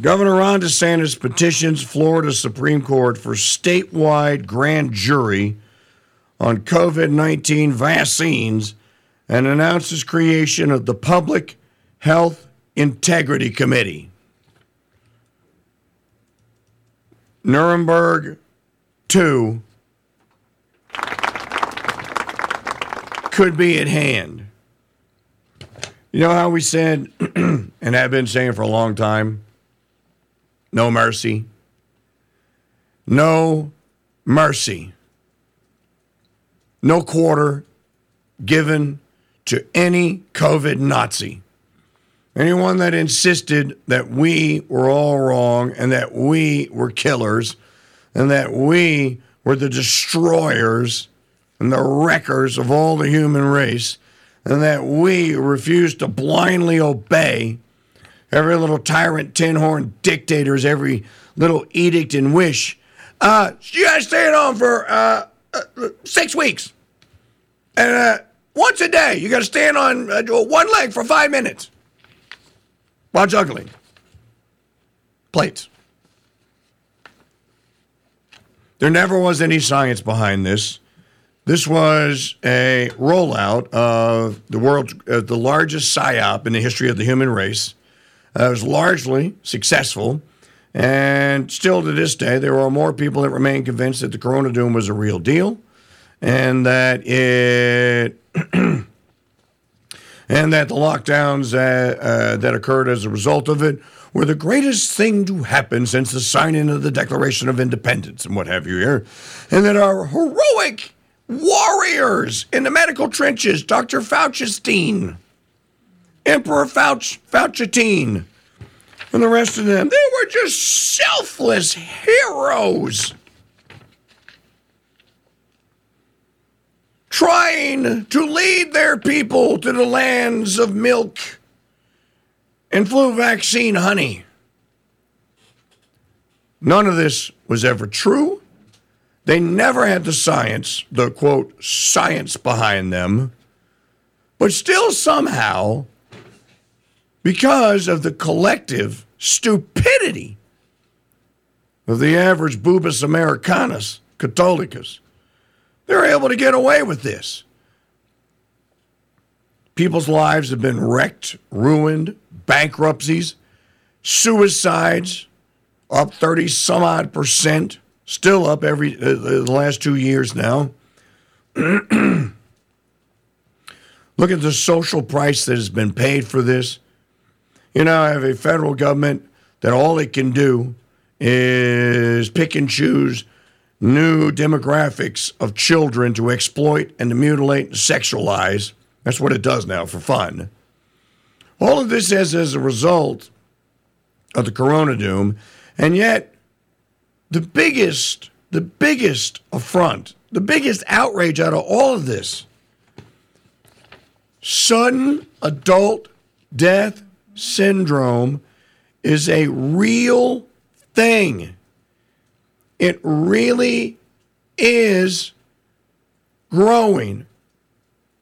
Governor Ron DeSantis petitions Florida Supreme Court for statewide grand jury on COVID 19 vaccines and announces creation of the Public Health Integrity Committee. Nuremberg 2 could be at hand. You know how we said, and have been saying for a long time, no mercy? No mercy. No quarter given to any COVID Nazi. Anyone that insisted that we were all wrong and that we were killers and that we were the destroyers and the wreckers of all the human race and that we refused to blindly obey every little tyrant, tin horn dictator's every little edict and wish. Uh, you gotta stay at home for uh, uh, six weeks. And uh, once a day, you gotta stand on uh, one leg for five minutes while juggling plates. There never was any science behind this. This was a rollout of the world's uh, the largest psyop in the history of the human race. Uh, it was largely successful, and still to this day, there are more people that remain convinced that the Corona Doom was a real deal, and that it and that the lockdowns uh, uh, that occurred as a result of it were the greatest thing to happen since the signing of the Declaration of Independence and what have you here, and that our heroic warriors in the medical trenches, Dr. Faucistein, Emperor Fauci, Faucitine, and the rest of them, they were just selfless heroes. trying to lead their people to the lands of milk and flu vaccine honey. None of this was ever true. They never had the science, the quote, science behind them. But still, somehow, because of the collective stupidity of the average Boobus Americanus, Catholicus, they're able to get away with this. People's lives have been wrecked, ruined, bankruptcies, suicides up 30 some odd percent, still up every uh, the last 2 years now. Look at the social price that has been paid for this. You know, I have a federal government that all it can do is pick and choose new demographics of children to exploit and to mutilate and sexualize. That's what it does now for fun. All of this is as a result of the Corona Doom, and yet the biggest, the biggest affront, the biggest outrage out of all of this sudden adult death syndrome is a real thing. It really is growing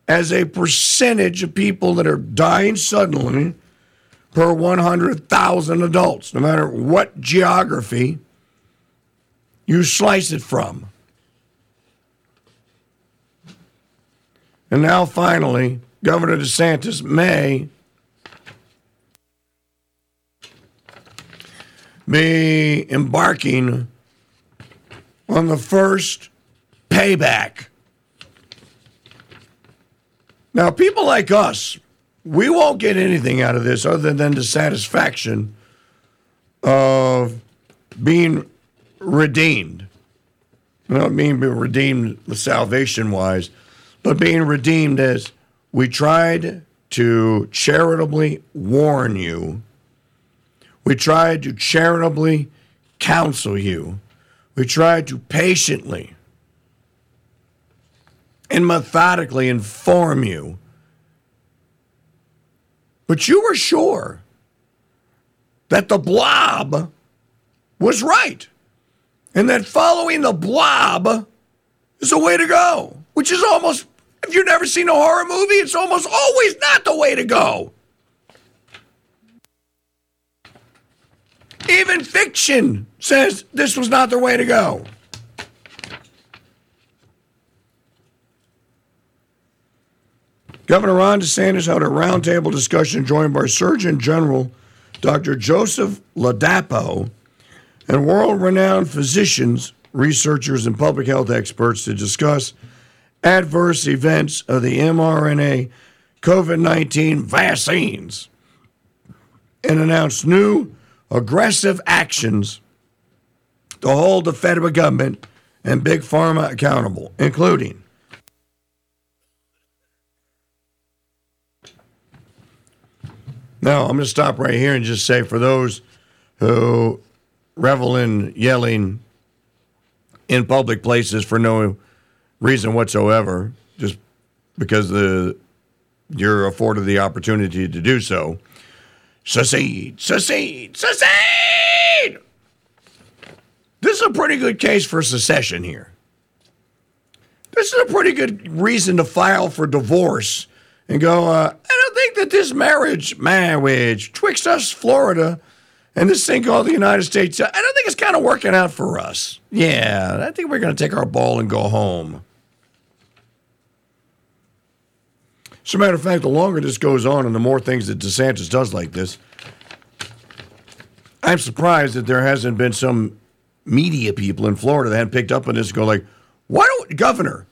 as a percentage of people that are dying suddenly per 100,000 adults, no matter what geography you slice it from. And now, finally, Governor DeSantis may be embarking on the first payback. Now, people like us, we won't get anything out of this other than the satisfaction of being redeemed. I don't mean being redeemed salvation wise, but being redeemed as we tried to charitably warn you, we tried to charitably counsel you we tried to patiently and methodically inform you. But you were sure that the blob was right and that following the blob is the way to go, which is almost, if you've never seen a horror movie, it's almost always not the way to go. Even fiction says this was not the way to go. Governor Ron DeSantis held a roundtable discussion joined by Surgeon General Dr. Joseph Ladapo and world renowned physicians, researchers, and public health experts to discuss adverse events of the mRNA COVID 19 vaccines and announced new aggressive actions to hold the federal government and big pharma accountable, including Now, I'm going to stop right here and just say for those who revel in yelling in public places for no reason whatsoever, just because the you're afforded the opportunity to do so. Secede, secede, secede! This is a pretty good case for secession here. This is a pretty good reason to file for divorce and go, uh, I don't think that this marriage, marriage, twixt us, Florida, and this thing called the United States, I don't think it's kind of working out for us. Yeah, I think we're going to take our ball and go home. As a matter of fact, the longer this goes on and the more things that DeSantis does like this, I'm surprised that there hasn't been some media people in Florida that hadn't picked up on this and go like, why don't, Governor,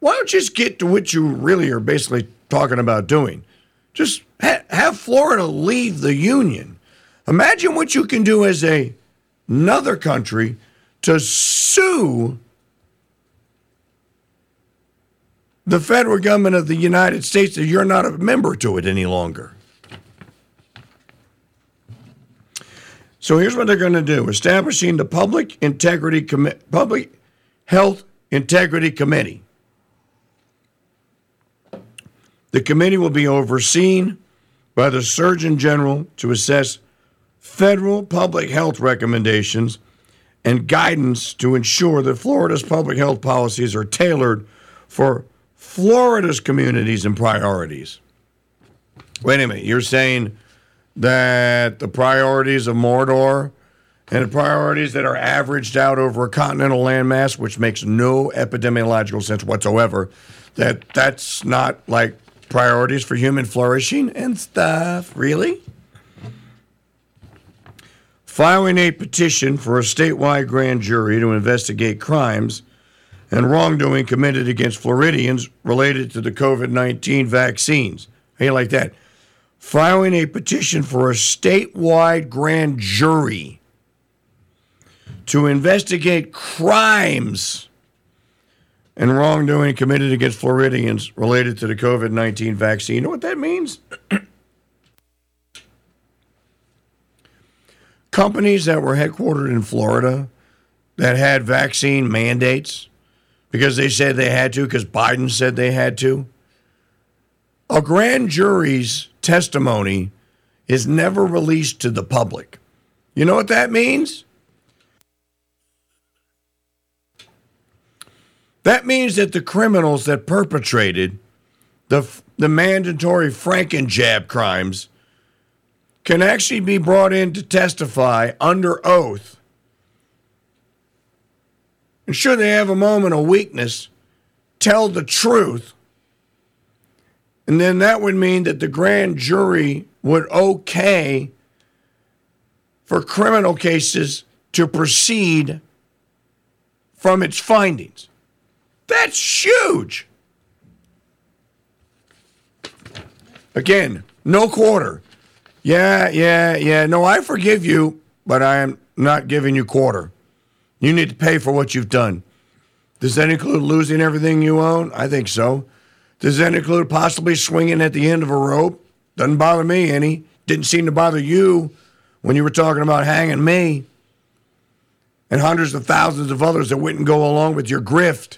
why don't you just get to what you really are basically talking about doing. Just ha- have Florida leave the union. Imagine what you can do as a another country to sue the federal government of the United States that you're not a member to it any longer. So here's what they're going to do: establishing the Public Integrity Com- Public Health Integrity Committee. The committee will be overseen by the Surgeon General to assess federal public health recommendations and guidance to ensure that Florida's public health policies are tailored for Florida's communities and priorities. Wait a minute, you're saying that the priorities of Mordor and the priorities that are averaged out over a continental landmass, which makes no epidemiological sense whatsoever, that that's not like priorities for human flourishing and stuff. Really? Filing a petition for a statewide grand jury to investigate crimes and wrongdoing committed against Floridians related to the COVID 19 vaccines. You like that? Filing a petition for a statewide grand jury to investigate crimes and wrongdoing committed against Floridians related to the COVID 19 vaccine. You know what that means? Companies that were headquartered in Florida that had vaccine mandates because they said they had to, because Biden said they had to. A grand jury's testimony is never released to the public. You know what that means? That means that the criminals that perpetrated the, the mandatory Frankenjab crimes can actually be brought in to testify under oath. And should they have a moment of weakness, tell the truth. And then that would mean that the grand jury would okay for criminal cases to proceed from its findings. That's huge. Again, no quarter. Yeah, yeah, yeah. No, I forgive you, but I am not giving you quarter. You need to pay for what you've done. Does that include losing everything you own? I think so. Does that include possibly swinging at the end of a rope? Doesn't bother me any. Didn't seem to bother you when you were talking about hanging me and hundreds of thousands of others that wouldn't go along with your grift.